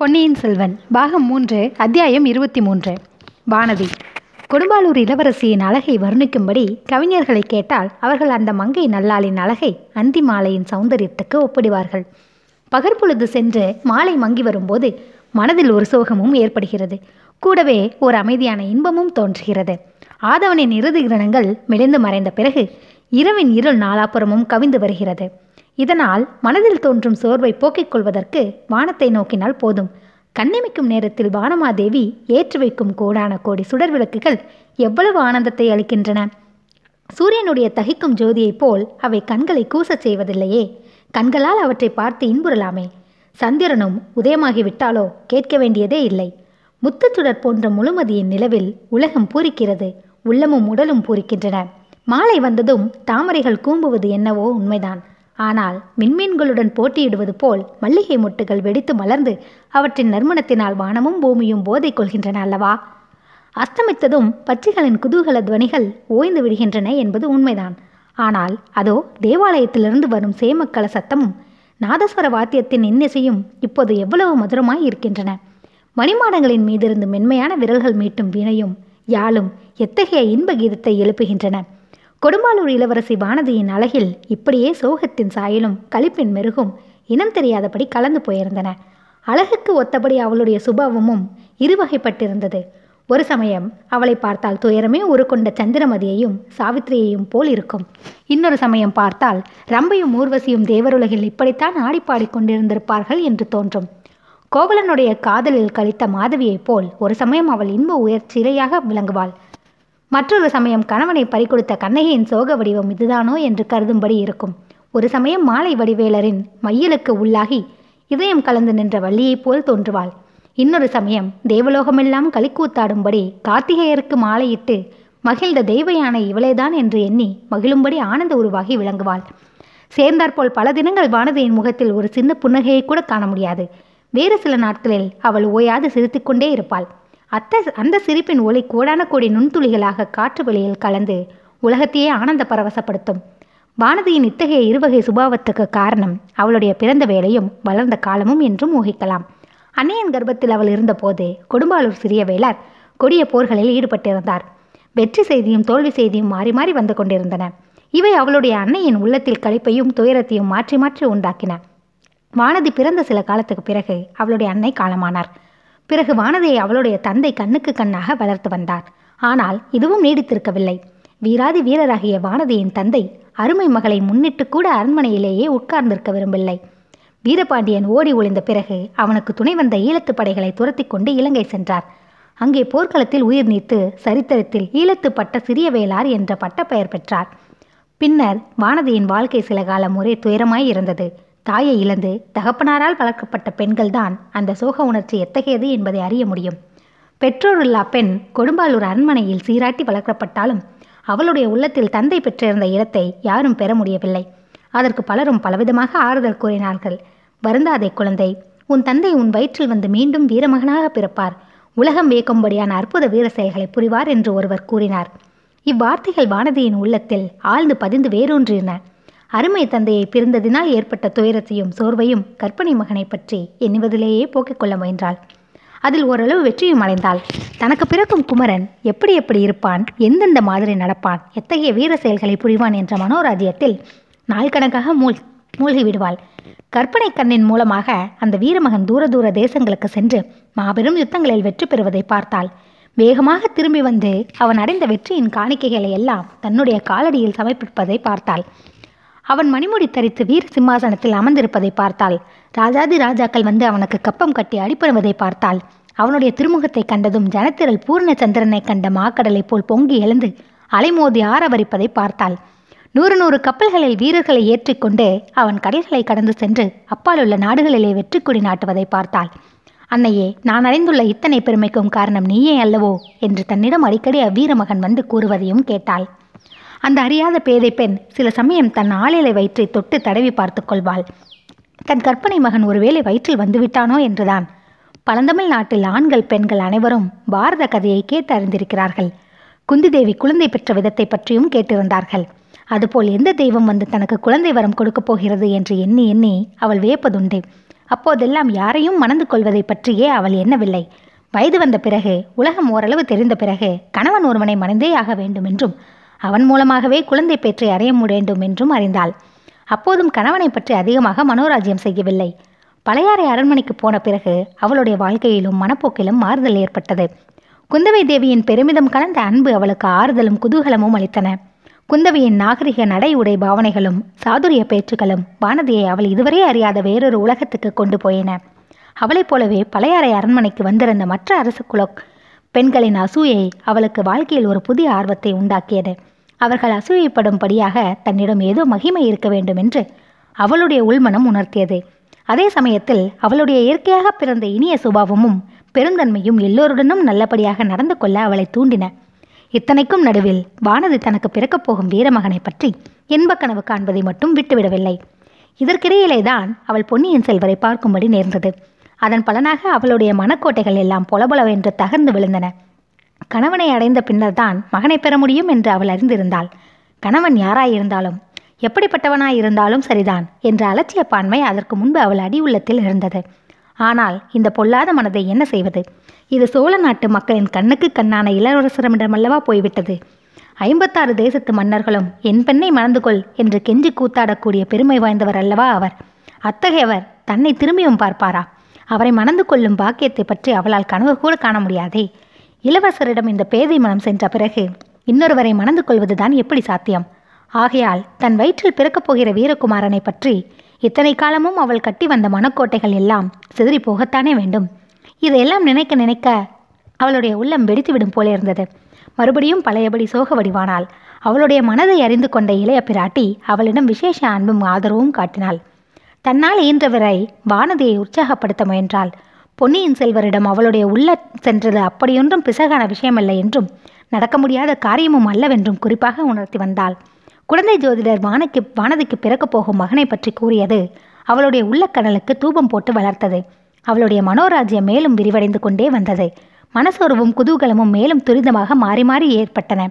பொன்னியின் செல்வன் பாகம் மூன்று அத்தியாயம் இருபத்தி மூன்று. வானதி. கொடும்பாலூர் இளவரசியின் அழகை வர்ணிக்கும்படி கவிஞர்களை கேட்டால் அவர்கள் அந்த மங்கை நல்லாளின் அழகை அந்தி மாலையின் சௌந்தரியத்துக்கு ஒப்பிடுவார்கள். பகற்பொழுது சென்று மாலை மங்கி வரும்போது மனதில் ஒரு சோகமும் ஏற்படுகிறது. கூடவே ஒரு அமைதியான இன்பமும் தோன்றுகிறது. ஆதவனின் இறுதி கிரணங்கள் மெலிந்து மறைந்த பிறகு இரவின் இருள் நாலாப்புறமும் கவிந்து வருகிறது. இதனால் மனதில் தோன்றும் சோர்வை போக்கிக் கொள்வதற்கு வானத்தை நோக்கினால் போதும். கண்ணிமைக்கும் நேரத்தில் வானமாதேவி ஏற்றி வைக்கும் கோடான கோடி சுடர் விளக்குகள் எவ்வளவு ஆனந்தத்தை அளிக்கின்றன. சூரியனுடைய தகிக்கும் ஜோதியைப் போல் அவை கண்களை கூசச் செய்வதில்லையே. கண்களால் அவற்றை பார்த்து இன்புறலாமே. சந்திரனும் உதயமாகிவிட்டாலோ கேட்க வேண்டியதே இல்லை. முத்துச்சுடர் போன்ற முழுமதியின் நிலவில் உலகம் பூரிக்கிறது. உள்ளமும் உடலும் பூரிக்கின்றன. மாலை வந்ததும் தாமரைகள் கூம்புவது என்னவோ உண்மைதான். ஆனால் மின்மீன்களுடன் போட்டியிடுவது போல் மல்லிகை மொட்டுகள் வெடித்து மலர்ந்து அவற்றின் நறுமணத்தினால் வானமும் பூமியும் போதை கொள்கின்றன அல்லவா? அஸ்தமித்ததும் பச்சைகளின் குதூகல துவனிகள் ஓய்ந்து விடுகின்றன என்பது உண்மைதான். ஆனால் அதோ தேவாலயத்திலிருந்து வரும் சேமக்கல சத்தமும் நாதஸ்வர வாத்தியத்தின் இன்னிசையும் இப்போது எவ்வளவு மதுரமாய் இருக்கின்றன. மணிமாடங்களின் மீதிருந்து மென்மையான விரல்கள் மீட்டும் வீணையும் யாழும் எத்தகைய இன்ப கீதத்தை எழுப்புகின்றன? கொடும்பாலூர் இளவரசி வானதியின் அழகில் இப்படியே சோகத்தின் சாயலும் களிப்பின் மெருகும் இனம் தெரியாதபடி கலந்து போயிருந்தன. அழகுக்கு ஒத்தபடி அவளுடைய சுபாவமும் இருவகைப்பட்டிருந்தது. ஒரு சமயம் அவளை பார்த்தால் துயரமே உருக்கொண்ட சந்திரமதியையும் சாவித்திரியையும் போல் இருக்கும். இன்னொரு சமயம் பார்த்தால் ரம்பையும் ஊர்வசியும் தேவருலகில் இப்படித்தான் ஆடிப்பாடி கொண்டிருந்திருப்பார்கள் என்று தோன்றும். கோவலனுடைய காதலில் கழித்த மாதவியைப் போல் ஒரு சமயம் அவள் இன்ப உயர் விளங்குவாள். மற்றொரு சமயம் கணவனை பறிகொடுத்த கண்ணகியின் சோக வடிவம் இதுதானோ என்று கருதும்படி இருக்கும். ஒரு சமயம் மாலை வடிவேலரின் மையலுக்கு உள்ளாகி இதயம் கலந்து நின்ற வள்ளியைப் போல் தோன்றுவாள். இன்னொரு சமயம் தேவலோகமெல்லாம் களிக்கூத்தாடும்படி கார்த்திகேயருக்கு மாலையிட்டு மகிழ்ந்த தெய்வ யானை இவளேதான் என்று எண்ணி மகிழும்படி ஆனந்த உருவாகி விளங்குவாள். சேர்ந்தாற்போல் பல தினங்கள் வானதியின் முகத்தில் ஒரு சின்ன புன்னகையை கூட காண முடியாது. வேறு சில நாட்களில் அவள் ஓயாது சிரித்துக்கொண்டே இருப்பாள். அத்த அந்த சிரிப்பின் ஒளி கோடான கோடி நுண்துளிகளாக காற்று வெளியில் கலந்து உலகத்தையே ஆனந்த பரவசப்படுத்தும். வானதியின் இத்தகைய இருவகை சுபாவத்துக்கு காரணம் அவளுடைய பிறந்த வேலையும் வளர்ந்த காலமும் என்றும் ஊகிக்கலாம். அன்னையின் கர்ப்பத்தில் அவள் இருந்தபோது கொடும்பாலூர் சிறிய வேளார் கொடிய போர்களில் ஈடுபட்டிருந்தார். வெற்றி செய்தியும் தோல்வி செய்தியும் மாறி மாறி வந்து கொண்டிருந்தன. இவை அவளுடைய அன்னையின் உள்ளத்தில் கழிப்பையும் துயரத்தையும் மாற்றி மாற்றி உண்டாக்கின. வானதி பிறந்த சில காலத்துக்கு பிறகு அவளுடைய அன்னை காலமானார். பிறகு வானதியை அவளுடைய தந்தை கண்ணுக்கு கண்ணாக வளர்த்து வந்தார். ஆனால் இதுவும் நீடித்திருக்கவில்லை. வீராதி வீரராகிய வானதியின் தந்தை அருமை மகளை முன்னிட்டு கூட அரண்மனையிலேயே உட்கார்ந்திருக்க விரும்பவில்லை. வீரபாண்டியன் ஓடி ஒளிந்த பிறகு அவனுக்கு துணை வந்த ஈழத்து படைகளை துரத்தி கொண்டு இலங்கை சென்றார். அங்கே போர்க்களத்தில் உயிர் நீத்து சரித்திரத்தில் ஈழத்து பட்ட சிறிய வேளார் என்ற பட்டப்பெயர் பெற்றார். பின்னர் வானதியின் வாழ்க்கை சில காலம் ஒரே துயரமாய் இருந்தது. தாயை இழந்து தகப்பனாரால் வளர்க்கப்பட்ட பெண்கள்தான் அந்த சோக உணர்ச்சி எத்தகையது என்பதை அறிய முடியும். பெற்றோரில்லா பெண் கொடும்பாலூர் அரண்மனையில் சீராட்டி வளர்க்கப்பட்டாலும் அவளுடைய உள்ளத்தில் தந்தை பெற்றிருந்த இடத்தை யாரும் பெற முடியவில்லை. அதற்கு பலரும் பலவிதமாக ஆறுதல் கூறினார்கள். வருந்தாதே குழந்தை உன் தந்தை உன் வயிற்றில் வந்து மீண்டும் வீரமகனாக பிறப்பார். உலகம் வியக்கும்படியான அற்புத வீர செயல்களை புரிவார் என்று ஒருவர் கூறினார். இவ்வார்த்தைகள் வானதியின் உள்ளத்தில் ஆழ்ந்து பதிந்து வேரூன்றின. அருமை தந்தையை பிரிந்ததினால் ஏற்பட்ட துயரத்தையும் சோர்வையும் கற்பனை மகனை பற்றி எண்ணுவதிலேயே போக்கிக் கொள்ள முயன்றாள். அதில் ஓரளவு வெற்றியும் அடைந்தாள். தனக்கு பிறக்கும் குமரன் எப்படி எப்படி இருப்பான் எந்தெந்த மாதிரி நடப்பான் எத்தகைய வீர செயல்களை புரிவான் என்ற மனோராஜ்யத்தில் நாள் கணக்காக மூழ் மூழ்கி விடுவாள். கற்பனை கண்ணின் மூலமாக அந்த வீரமகன் தூர தூர தேசங்களுக்கு சென்று மாபெரும் யுத்தங்களில் வெற்றி பெறுவதை பார்த்தாள். வேகமாக திரும்பி வந்து அவன் அடைந்த வெற்றியின் காணிக்கைகளை எல்லாம் தன்னுடைய காலடியில் சமர்ப்பிப்பதை பார்த்தாள். அவன் மணிமுடி தரித்து வீர சிம்மாசனத்தில் அமர்ந்திருப்பதை பார்த்தாள். ராஜாதி ராஜாக்கள் வந்து அவனுக்கு கப்பம் கட்டி அடிப்படுவதை பார்த்தாள். அவனுடைய திருமுகத்தை கண்டதும் ஜனத்திரல் பூர்ணச்சந்திரனை கண்ட மாக்கடலை போல் பொங்கி எழுந்து அலைமோதி ஆரவரிப்பதை பார்த்தாள். நூறு நூறு கப்பல்களில் வீரர்களை ஏற்றிக்கொண்டு அவன் கடல்களை கடந்து சென்று அப்பாலுள்ள நாடுகளிலே வெற்றி கொடி நாட்டுவதை பார்த்தாள். அன்னையே நான் அறிந்துள்ள இத்தனை பெருமைக்கும் காரணம் நீயே அல்லவோ? என்று தன்னிடம் அடிக்கடி அவ்வீரமகன் வந்து கூறுவதையும் கேட்டாள். அந்த அறியாத பேதை பெண் சில சமயம் தன் ஆளிலை வயிற்றை தொட்டு தடவி பார்த்து கொள்வாள். தன் கற்பனை மகன் ஒருவேளை வயிற்றில் வந்துவிட்டானோ என்றுதான். பழந்தமிழ் நாட்டில் ஆண்கள் பெண்கள் அனைவரும் பாரத கதையை கேட்டு அறிந்திருக்கிறார்கள். குந்திதேவி குழந்தை பெற்ற விதத்தை பற்றியும் கேட்டிருந்தார்கள். அதுபோல் எந்த தெய்வம் வந்து தனக்கு குழந்தை வரம் கொடுக்கப் போகிறது என்று எண்ணி எண்ணி அவள் வியப்பதுண்டு. அப்போதெல்லாம் யாரையும் மணந்து கொள்வதை பற்றியே அவள் எண்ணவில்லை. வயது வந்த பிறகு உலகம் ஓரளவு தெரிந்த பிறகு கணவன் ஒருவனை மணந்தே ஆக வேண்டும் என்றும் அவன் மூலமாகவே குழந்தை பேற்றை அடைய வேண்டும் என்றும் அறிந்தாள். அப்போதும் கணவனை பற்றி அதிகமாக மனோராஜ்யம் செய்யவில்லை. பழையாறை அரண்மனைக்கு போன பிறகு அவளுடைய வாழ்க்கையிலும் மனப்போக்கிலும் மாறுதல் ஏற்பட்டது. குந்தவை தேவியின் பெருமிதம் கலந்த அன்பு அவளுக்கு ஆறுதலும் குதூகலமும் அளித்தன. குந்தவையின் நாகரிக நடை உடை பாவனைகளும் சாதுரிய பேச்சுகளும் வானதியை அவள் இதுவரை அறியாத வேறொரு உலகத்துக்கு கொண்டு போயின. அவளைப் போலவே பழையாறை அரண்மனைக்கு வந்திருந்த மற்ற அரசு குல பெண்களின் அசூயை அவளுக்கு வாழ்க்கையில் ஒரு புதிய ஆர்வத்தை உண்டாக்கியது. அவர்கள் அசூயப்படும்படியாக தன்னிடம் ஏதோ மகிமை இருக்க வேண்டும் என்று அவளுடைய உள்மனம் உணர்த்தியது. அதே சமயத்தில் அவளுடைய இயற்கையாக பிறந்த இனிய சுபாவமும் பெருந்தன்மையும் எல்லோருடனும் நல்லபடியாக நடந்து கொள்ள அவளை தூண்டின. இத்தனைக்கும் நடுவில் வானதி தனக்கு பிறக்கப் போகும் வீரமகனை பற்றி இன்பக் கனவு காண்பதை மட்டும் விட்டுவிடவில்லை. இதற்கிடையிலேதான் அவள் பொன்னியின் செல்வரை பார்க்கும்படி நேர்ந்தது. அதன் பலனாக அவளுடைய மனக்கோட்டைகள் எல்லாம் பொலபொலவென்று தகர்ந்து விழுந்தன. கணவனை அடைந்த பின்னர்தான் மகனை பெற முடியும் என்று அவள் அறிந்திருந்தாள். கணவன் யாராயிருந்தாலும் எப்படிப்பட்டவனாயிருந்தாலும் சரிதான் என்ற அலட்சிய பான்மை அதற்கு முன்பு அவள் அடி உள்ளத்தில் இருந்தது. ஆனால் இந்த பொல்லாத மனதை என்ன செய்வது? இது சோழ நாட்டு மக்களின் கண்ணுக்கு கண்ணான இளவரசரிடமல்லவா போய்விட்டது. ஐம்பத்தாறு தேசத்து மன்னர்களும் என் பெண்ணை மணந்து கொள் என்று கெஞ்சி கூத்தாடக்கூடிய பெருமை வாய்ந்தவர் அல்லவா அவர்? அத்தகையவர் தன்னை திரும்பியும் பார்ப்பாரா? அவரை மணந்து கொள்ளும் பாக்கியத்தை பற்றி அவளால் கனவு கூட காண முடியாதே. இளவரசரிடம் இந்த பேதை மனம் சென்ற பிறகு இன்னொருவரை மணந்து கொள்வதுதான் எப்படி சாத்தியம்? ஆகையால் தன் வயிற்றில் பிறக்கப் போகிற வீரகுமாரனை பற்றி இத்தனை காலமும் அவள் கட்டி வந்த மனக்கோட்டைகள் எல்லாம் சிதறி போகத்தானே வேண்டும். இதையெல்லாம் நினைக்க நினைக்க அவளுடைய உள்ளம் வெடித்துவிடும் போல இருந்தது. மறுபடியும் பழையபடி சோக வடிவானாள் அவளுடைய மனதை அறிந்து கொண்ட இளைய பிராட்டி அவளிடம் விசேஷ அன்பும் ஆதரவும் காட்டினாள். தன்னால் இயன்றவரை வானதியை உற்சாகப்படுத்த முயன்றாள். பொன்னியின் செல்வரிடம் அவளுடைய உள்ள சென்றது அப்படியொன்றும் பிசகான விஷயமல்ல என்றும் நடக்க முடியாத காரியமும் அல்லவென்றும் குறிப்பாக உணர்த்தி வந்தாள். குழந்தை ஜோதிடர் வானக்கு வானதிக்கு பிறக்கப் போகும் மகனை பற்றி கூறியது அவளுடைய உள்ளக்கடலுக்கு தூபம் போட்டு வளர்த்தது. அவளுடைய மனோராஜ்யம் மேலும் விரிவடைந்து கொண்டே வந்தது. மனசோர்வும் குதூகலமும் மேலும் துரிதமாக மாறி மாறி ஏற்பட்டன.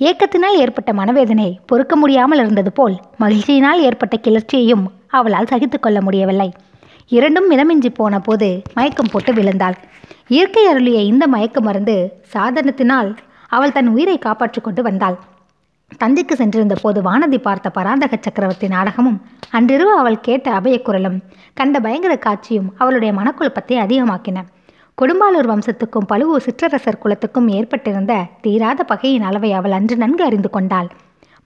ஏக்கத்தினால் ஏற்பட்ட மனவேதனை பொறுக்க முடியாமல் இருந்தது போல் மகிழ்ச்சியினால் ஏற்பட்ட கிளர்ச்சியையும் அவளால் சகித்து கொள்ள முடியவில்லை. இரண்டும் மிதமின்றி போன போது மயக்கம் போட்டு விழுந்தாள். இயற்கை அருளிய இந்த மயக்க மருந்து சாதனத்தினால் அவள் தன் உயிரை காப்பாற்றிக் கொண்டு வந்தாள். தஞ்சைக்கு சென்றிருந்த போது வானதி பார்த்த பராந்தக சக்கரவர்த்தி நாடகமும் அன்றிரவு அவள் கேட்ட அபயக்குரலும் கண்ட பயங்கர காட்சியும் அவளுடைய மனக்குழப்பத்தை அதிகமாக்கின. கொடும்பாலூர் வம்சத்துக்கும் பழுவூர் சிற்றரசர் குலத்துக்கும் ஏற்பட்டிருந்த தீராத பகையின் அளவை அவள் அன்று நன்கு அறிந்து கொண்டாள்.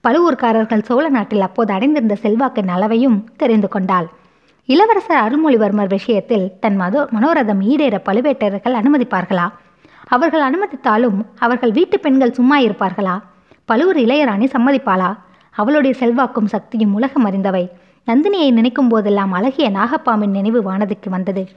பழுவூர்காரர்கள் சோழ நாட்டில் அப்போது அடைந்திருந்த செல்வாக்கின் அளவையும் தெரிந்து கொண்டாள். இளவரசர் அருள்மொழிவர்மர் விஷயத்தில் தன் மதோ மனோரதம் ஈடேற பழுவேட்டரர்கள் அனுமதிப்பார்களா? அவர்கள் அனுமதித்தாலும் அவர்கள் வீட்டு பெண்கள் சும்மா இருப்பார்களா? பழுவூர் இளையராணி சம்மதிப்பாளா? அவளுடைய செல்வாக்கும் சக்தியும் உலகம் அறிந்தவை. நந்தினியை நினைக்கும் போதெல்லாம் அழகிய நாகப்பாம்பின் நினைவு வானதுக்கு வந்தது.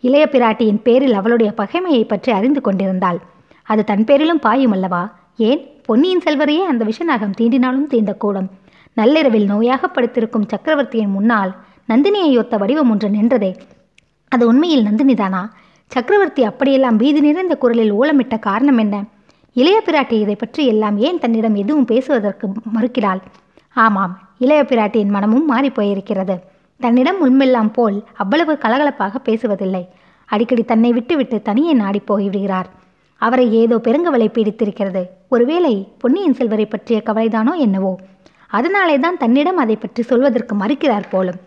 இளைய பிராட்டியின் பேரில் அவளுடைய பகைமையை பற்றி அறிந்து கொண்டிருந்தாள். அது தன் பேரிலும் பாயும் அல்லவா? ஏன்? பொன்னியின் செல்வரையே அந்த விஷநாகம் தீண்டினாலும் தீண்டக்கூடும். நள்ளிரவில் நோயாக படுத்திருக்கும் சக்கரவர்த்தியின் முன்னால் நந்தினியை ஒத்த வடிவம் ஒன்று நின்றதே. அது உண்மையில் நந்தினிதானா? சக்கரவர்த்தி அப்படியெல்லாம் பீதி நிறைந்த குரலில் ஓலமிட்ட காரணம் என்ன? இளைய பிராட்டி இதை பற்றி எல்லாம் ஏன் தன்னிடம் எதுவும் பேசுவதற்கு மறுக்கிறாள்? ஆமாம் இளைய பிராட்டியின் மனமும் மாறிப்போயிருக்கிறது தன்னிடம் உண்மெல்லாம் போல் அவ்வளவு கலகலப்பாக பேசுவதில்லை. அடிக்கடி தன்னை விட்டுவிட்டு தனியே நாடி போய்விடுகிறார். அவரை ஏதோ பெருங்கவலை பீடித்திருக்கிறது. ஒருவேளை பொன்னியின் செல்வரை பற்றிய கவலைதானோ என்னவோ? அதனாலே தான் தன்னிடம் அதை பற்றி சொல்வதற்கு மறுக்கிறார் போலும்.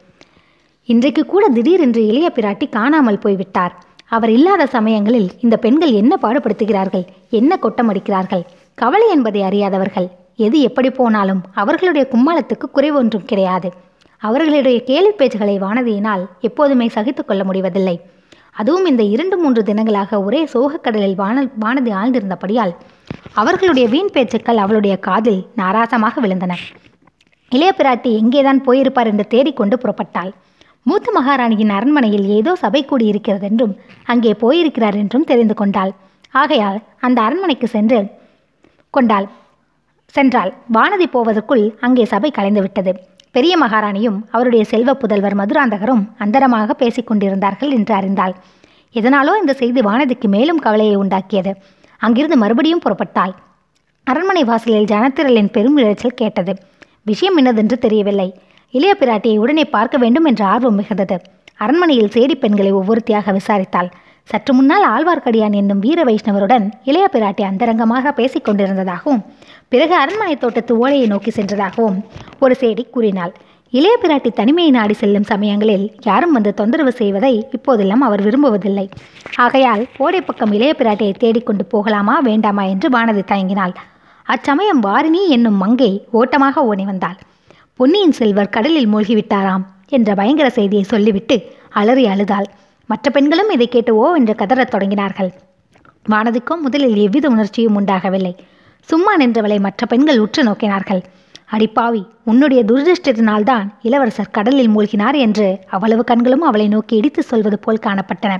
இன்றைக்கு கூட திடீரென்று இளைய பிராட்டி காணாமல் போய்விட்டார். அவர் இல்லாத சமயங்களில் இந்த பெண்கள் என்ன பாடுபடுத்துகிறார்கள்? என்ன கொட்டமடிக்கிறார்கள்? கவலை என்பதை அறியாதவர்கள். எது எப்படி போனாலும் அவர்களுடைய கும்மாளத்துக்கு குறைவொன்றும் கிடையாது. அவர்களுடைய கேலி பேச்சுகளை வானதியினால் எப்போதுமே சகித்து கொள்ள முடிவதில்லை. அதுவும் இந்த இரண்டு மூன்று தினங்களாக ஒரே சோகக்கடலில் வான வானதி ஆழ்ந்திருந்தபடியால் அவர்களுடைய வீண் பேச்சுக்கள் அவளுடைய காதில் நாராசமாக விழுந்தன. இளைய பிராட்டி எங்கேதான் போயிருப்பார் என்று தேடிக்கொண்டு புறப்பட்டாள். மூத்த மகாராணியின் அரண்மனையில் ஏதோ சபை கூடியிருக்கிறது என்றும் அங்கே போயிருக்கிறார் என்றும் தெரிந்து கொண்டாள். ஆகையால் அந்த அரண்மனைக்கு சென்று கொண்டாள். சென்றாள். வானதி போவதற்குள் அங்கே சபை கலைந்துவிட்டது. பெரிய மகாராணியும் அவருடைய செல்வ புதல்வர் மதுராந்தகரும் அந்தரமாக பேசிக் கொண்டிருந்தார்கள் என்று அறிந்தாள். இதனாலோ இந்த செய்தி வானதிக்கு மேலும் கவலையை உண்டாக்கியது. அங்கிருந்து மறுபடியும் புறப்பட்டாள். அரண்மனை வாசலில் ஜனத்திரளின் பெரும் இரைச்சல் கேட்டது. விஷயம் என்னதென்று தெரியவில்லை. இளைய பிராட்டியை உடனே பார்க்க வேண்டும் என்ற ஆர்வம் மிகுந்தது. அரண்மனையில் சேடி பெண்களை ஒவ்வொருத்தியாக விசாரித்தாள். சற்று முன்னால் ஆழ்வார்க்கடியான் என்னும் வீர வைஷ்ணவருடன் இளைய பிராட்டி அந்தரங்கமாக பேசிக் கொண்டிருந்ததாகவும் பிறகு அரண்மனை தோட்டத்து ஓலையை நோக்கி சென்றதாகவும் ஒரு சேடி கூறினாள். இளைய பிராட்டி தனிமையை நாடி செல்லும் சமயங்களில் யாரும் வந்து தொந்தரவு செய்வதை இப்போதெல்லாம் அவர் விரும்புவதில்லை. ஆகையால் ஓடை பக்கம் இளைய பிராட்டியை தேடிக்கொண்டு போகலாமா வேண்டாமா என்று வானதி தயங்கினாள். அச்சமயம் வாரிணி என்னும் மங்கை ஓட்டமாக ஓடி வந்தாள். பொன்னியின் செல்வர் கடலில் மூழ்கிவிட்டாராம் என்ற பயங்கர செய்தியை சொல்லிவிட்டு அலறி அழுதாள். மற்ற பெண்களும் இதை கேட்டு ஓ என்று கதறத் தொடங்கினார்கள். வானதிக்கும் முதலில் எவ்வித உணர்ச்சியும் உண்டாகவில்லை. சும்மா நின்றவளை மற்ற பெண்கள் உற்று நோக்கினார்கள். அடிப்பாவி உன்னுடைய துரதிருஷ்டத்தினால்தான் இளவரசர் கடலில் மூழ்கினார் என்று அவ்வளவு கண்களும் அவளை நோக்கி இடித்து சொல்வது போல் காணப்பட்டன.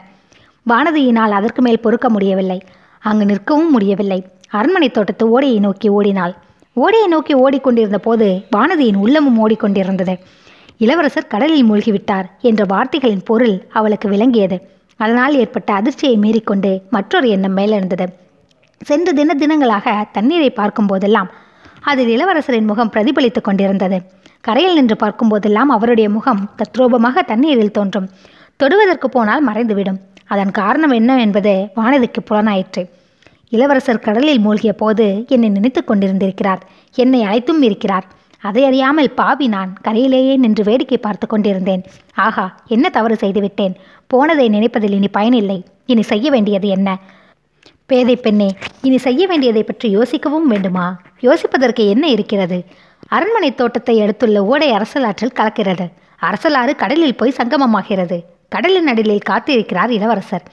வானதியினால் அதற்கு மேல் பொறுக்க முடியவில்லை. அங்கு நிற்கவும் முடியவில்லை. அரண்மனை தோட்டத்து ஓடையை நோக்கி ஓடினாள். ஓடையை நோக்கி ஓடிக்கொண்டிருந்த போது வானதியின் உள்ளமும் ஓடிக்கொண்டிருந்தது. இளவரசர் கடலில் மூழ்கிவிட்டார் என்ற வார்த்தைகளின் பொருள் அவளுக்கு விளங்கியது. அதனால் ஏற்பட்ட அதிர்ச்சியை மீறிக்கொண்டு மற்றொரு எண்ணம் மேலெழுந்தது. சென்ற தின தினங்களாக தண்ணீரை பார்க்கும் போதெல்லாம் அதில் இளவரசரின் முகம் பிரதிபலித்துக் கொண்டிருந்தது. கரையில் நின்று பார்க்கும் போதெல்லாம் அவருடைய முகம் தத்ரூபமாக தண்ணீரில் தோன்றும். தொடுவதற்கு போனால் மறைந்துவிடும். அதன் காரணம் என்ன என்பது வானதிக்கு புலனாயிற்று. இளவரசர் கடலில் மூழ்கிய போது என்னை நினைத்து கொண்டிருந்திருக்கிறார். என்னை அழைத்தும் இருக்கிறார். அதை அறியாமல் பாவி நான் கரையிலேயே நின்று வேடிக்கை பார்த்து கொண்டிருந்தேன். ஆகா என்ன தவறு செய்துவிட்டேன் போனதை நினைப்பதில் இனி பயனில்லை. இனி செய்ய வேண்டியது என்ன? பேதை பெண்ணே இனி செய்ய வேண்டியதை பற்றி யோசிக்கவும் வேண்டுமா? யோசிப்பதற்கு என்ன இருக்கிறது? அரண்மனை தோட்டத்தை அடுத்துள்ள ஓடை அரசலாற்றில் கலக்கிறது. அரசலாறு கடலில் போய் சங்கமமாகிறது. கடலின் அடிலில் காத்திருக்கிறார் இளவரசர்.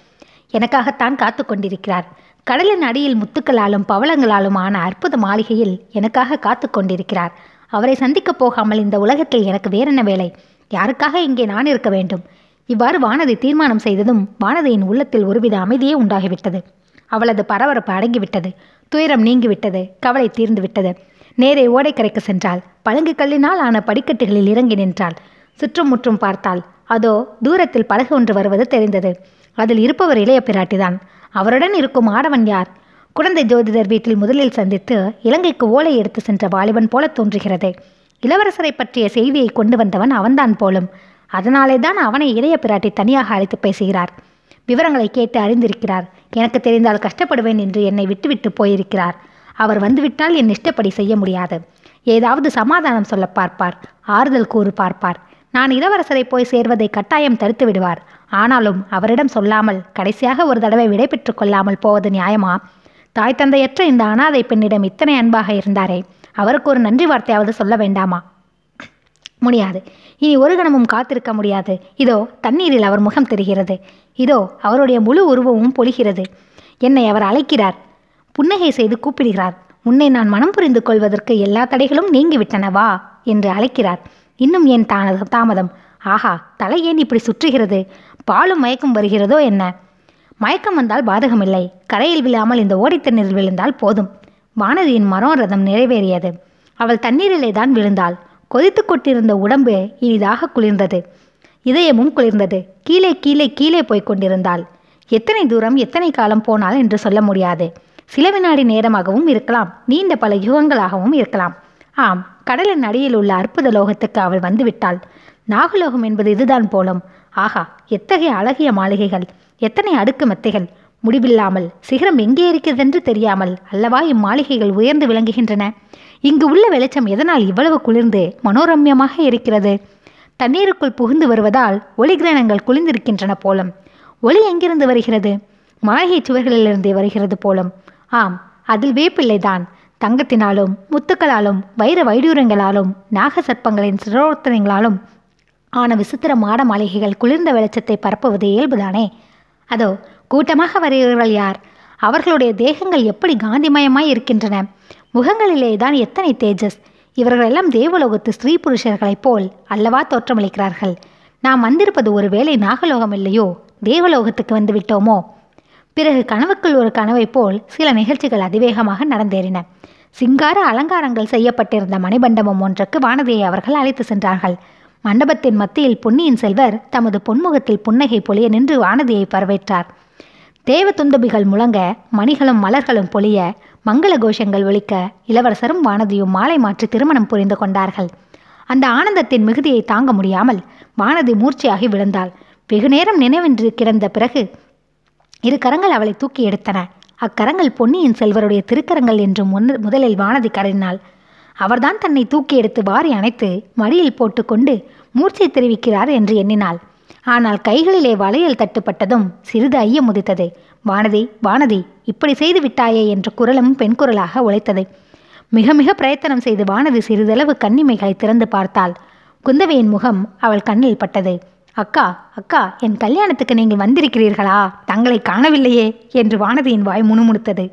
எனக்காகத்தான் காத்து கொண்டிருக்கிறார். கடலின் அடியில் முத்துக்களாலும் பவளங்களாலும் ஆன அற்புத மாளிகையில் எனக்காக காத்து கொண்டிருக்கிறார். அவரை சந்திக்கப் போகாமல் இந்த உலகத்தில் எனக்கு வேறென்ன வேலை? யாருக்காக இங்கே நான் இருக்க வேண்டும்? இவ்வாறு வானதி தீர்மானம் செய்ததும் வானதியின் உள்ளத்தில் ஒருவித அமைதியே உண்டாகிவிட்டது. அவளது பரபரப்பு அடங்கிவிட்டது. துயரம் நீங்கிவிட்டது. கவலை தீர்ந்து விட்டது நேரே ஓடைக்கரைக்கு சென்றாள். பழங்கு கல்லினால் ஆன படிக்கட்டுகளில் இறங்கி நின்றாள். சுற்றும் முற்றும் பார்த்தாள். அதோ தூரத்தில் படகு ஒன்று வருவது தெரிந்தது. அதில் இருப்பவர் இளைய பிராட்டிதான். அவருடன் இருக்கும் ஆடவன் யார்? குழந்தை ஜோதிடர் வீட்டில் முதலில் சந்தித்து இலங்கைக்கு ஓலை எடுத்து சென்ற வாலிபன் போல தோன்றுகிறது. இளவரசரை பற்றிய செய்தியை கொண்டு வந்தவன் அவன்தான் போலும். அதனாலே தான் அவனை இளைய பிராட்டி தனியாக அழைத்து பேசுகிறார். விவரங்களை கேட்டு அறிந்திருக்கிறார். எனக்கு தெரிந்தால் கஷ்டப்படுவேன் என்று என்னை விட்டுவிட்டு போயிருக்கிறார். அவர் வந்துவிட்டால் என் இஷ்டப்படி செய்ய முடியாது. ஏதாவது சமாதானம் சொல்ல பார்ப்பார். ஆறுதல் கூறு பார்ப்பார். நான் இளவரசரை போய் சேர்வதை கட்டாயம் தடுத்து விடுவார். ஆனாலும் அவரிடம் சொல்லாமல் கடைசியாக ஒரு தடவை விடை கொள்ளாமல் போவது நியாயமா? தாய் தந்தையற்ற இந்த அனாதை பெண்ணிடம் இத்தனை அன்பாக இருந்தாரே அவருக்கு ஒரு நன்றி வார்த்தையாவது சொல்ல வேண்டாமா? முடியாது. இனி ஒரு கணமும் காத்திருக்க முடியாது. இதோ தண்ணீரில் அவர் முகம் தெரிகிறது. இதோ அவருடைய முழு உருவமும் பொழிகிறது. என்னை அவர் அழைக்கிறார். புன்னகை செய்து கூப்பிடுகிறார். உன்னை நான் மனம் புரிந்து கொள்வதற்கு எல்லா தடைகளும் நீங்கிவிட்டனவா? என்று அழைக்கிறார். இன்னும் ஏன் தான தாமதம். ஆஹா தலை ஏன் இப்படி சுற்றுகிறது? பாலும் மயக்கம் வருகிறதோ என்ன? மயக்கம் வந்தால் பாதகமில்லை. கரையில் விழாமல் இந்த ஓடைத்தண்ணீரில் விழுந்தால் போதும். வானதியின் மனோரதம் நிறைவேறியது. அவள் தண்ணீரிலே தான் விழுந்தாள். கொதித்து கொட்டிருந்த உடம்பு இனிதாக குளிர்ந்தது. இதயமும் குளிர்ந்தது. கீழே கீழே கீழே போய்க் கொண்டிருந்தாள். எத்தனை தூரம் எத்தனை காலம் போனால் என்று சொல்ல முடியாது. சில வினாடி நேரமாகவும் இருக்கலாம். நீண்ட பல யுகங்களாகவும் இருக்கலாம். ஆம் கடலின் அடியில் உள்ள அற்புத லோகத்துக்கு அவள் வந்துவிட்டாள். நாகலோகம் என்பது இதுதான் போலும். ஆகா எத்தகைய அழகிய மாளிகைகள் எத்தனை அடுக்கு மெத்தைகள். முடிவில்லாமல் சிகரம் எங்கே இருக்கிறதென்று தெரியாமல் அல்லவா இம்மாளிகைகள் உயர்ந்து விளங்குகின்றன. இங்கு உள்ள வெளிச்சம் எதனால் இவ்வளவு குளிர்ந்து மனோரம்யமாக இருக்கிறது? தண்ணீருக்குள் புகுந்து வருவதால் ஒளி கிரணங்கள் குளிர்ந்திருக்கின்றன போலும். ஒளி எங்கிருந்து வருகிறது? மாளிகை சுவர்களிலிருந்தே வருகிறது போலும். ஆம் அதில் வேப்பிள்ளைதான் தங்கத்தினாலும் முத்துக்களாலும் வைர வைடூரங்களாலும் நாக சர்ப்பங்களின் சிரோத்தனங்களாலும் ஆன விசித்திர மாட மாளிகைகள் குளிர்ந்த வெளிச்சத்தை பரப்புவது இயல்புதானே? அதோ கூட்டமாக வருகிறவர்கள் யார்? அவர்களுடைய தேகங்கள் எப்படி காந்திமயமாய் இருக்கின்றன? முகங்களிலே தான் எத்தனை தேஜஸ்? இவர்களெல்லாம் தேவலோகத்து ஸ்ரீ புருஷர்களைப் போல் அல்லவா தோற்றமளிக்கிறார்கள்? நாம் வந்திருப்பது ஒருவேளை நாகலோகம் இல்லையோ? தேவலோகத்துக்கு வந்து விட்டோமோ பிறகு கனவுக்குள் ஒரு கனவைப் போல் சில நிகழ்ச்சிகள் அதிவேகமாக நடந்தேறின. சிங்கார அலங்காரங்கள் செய்யப்பட்டிருந்த மணிமண்டபம் ஒன்றுக்கு வானதியை அவர்கள் அழைத்து சென்றார்கள். மண்டபத்தின் மத்தியில் பொன்னியின் செல்வர் தமது பொன்முகத்தில் புன்னகை பொழிய நின்று வானதியை வரவேற்றார். தேவ துந்தபிகள் முழங்க மணிகளும் மலர்களும் பொழிய மங்கள கோஷங்கள் ஒழிக்க இளவரசரும் வானதியும் மாலை மாற்றி திருமணம் புரிந்து கொண்டார்கள். அந்த ஆனந்தத்தின் மிகுதியை தாங்க முடியாமல் வானதி மூர்ச்சையாகி விழுந்தாள். வெகுநேரம் நினைவென்று கிடந்த பிறகு இரு கரங்கள் அவளை தூக்கி எடுத்தன. அக்கரங்கள் பொன்னியின் செல்வருடைய திருக்கரங்கள் என்று முன் முதலில் வானதி கருதினாள் அவர்தான் தன்னை தூக்கி எடுத்து வாரி அணைத்து மடியில் போட்டுக்கொண்டு மூர்ச்சை தெரிவிக்கிறார் என்று எண்ணினாள். ஆனால் கைகளிலே வளையல் தட்டுப்பட்டதும் சிறிது ஐயம் உதித்தது. வானதி வானதி இப்படி செய்து விட்டாயே என்ற குரலும் பெண் குரலாக உழைத்தது. மிக மிக பிரயத்தனம் செய்து வானதி சிறிதளவு கண்ணிமைகளை திறந்து பார்த்தாள். குந்தவையின் முகம் அவள் கண்ணில் பட்டது. அக்கா அக்கா என் கல்யாணத்துக்கு நீங்கள் வந்திருக்கிறீர்களா? தங்களை காணவில்லையே என்று வானதியின் வாய் முணுமுணுத்தது.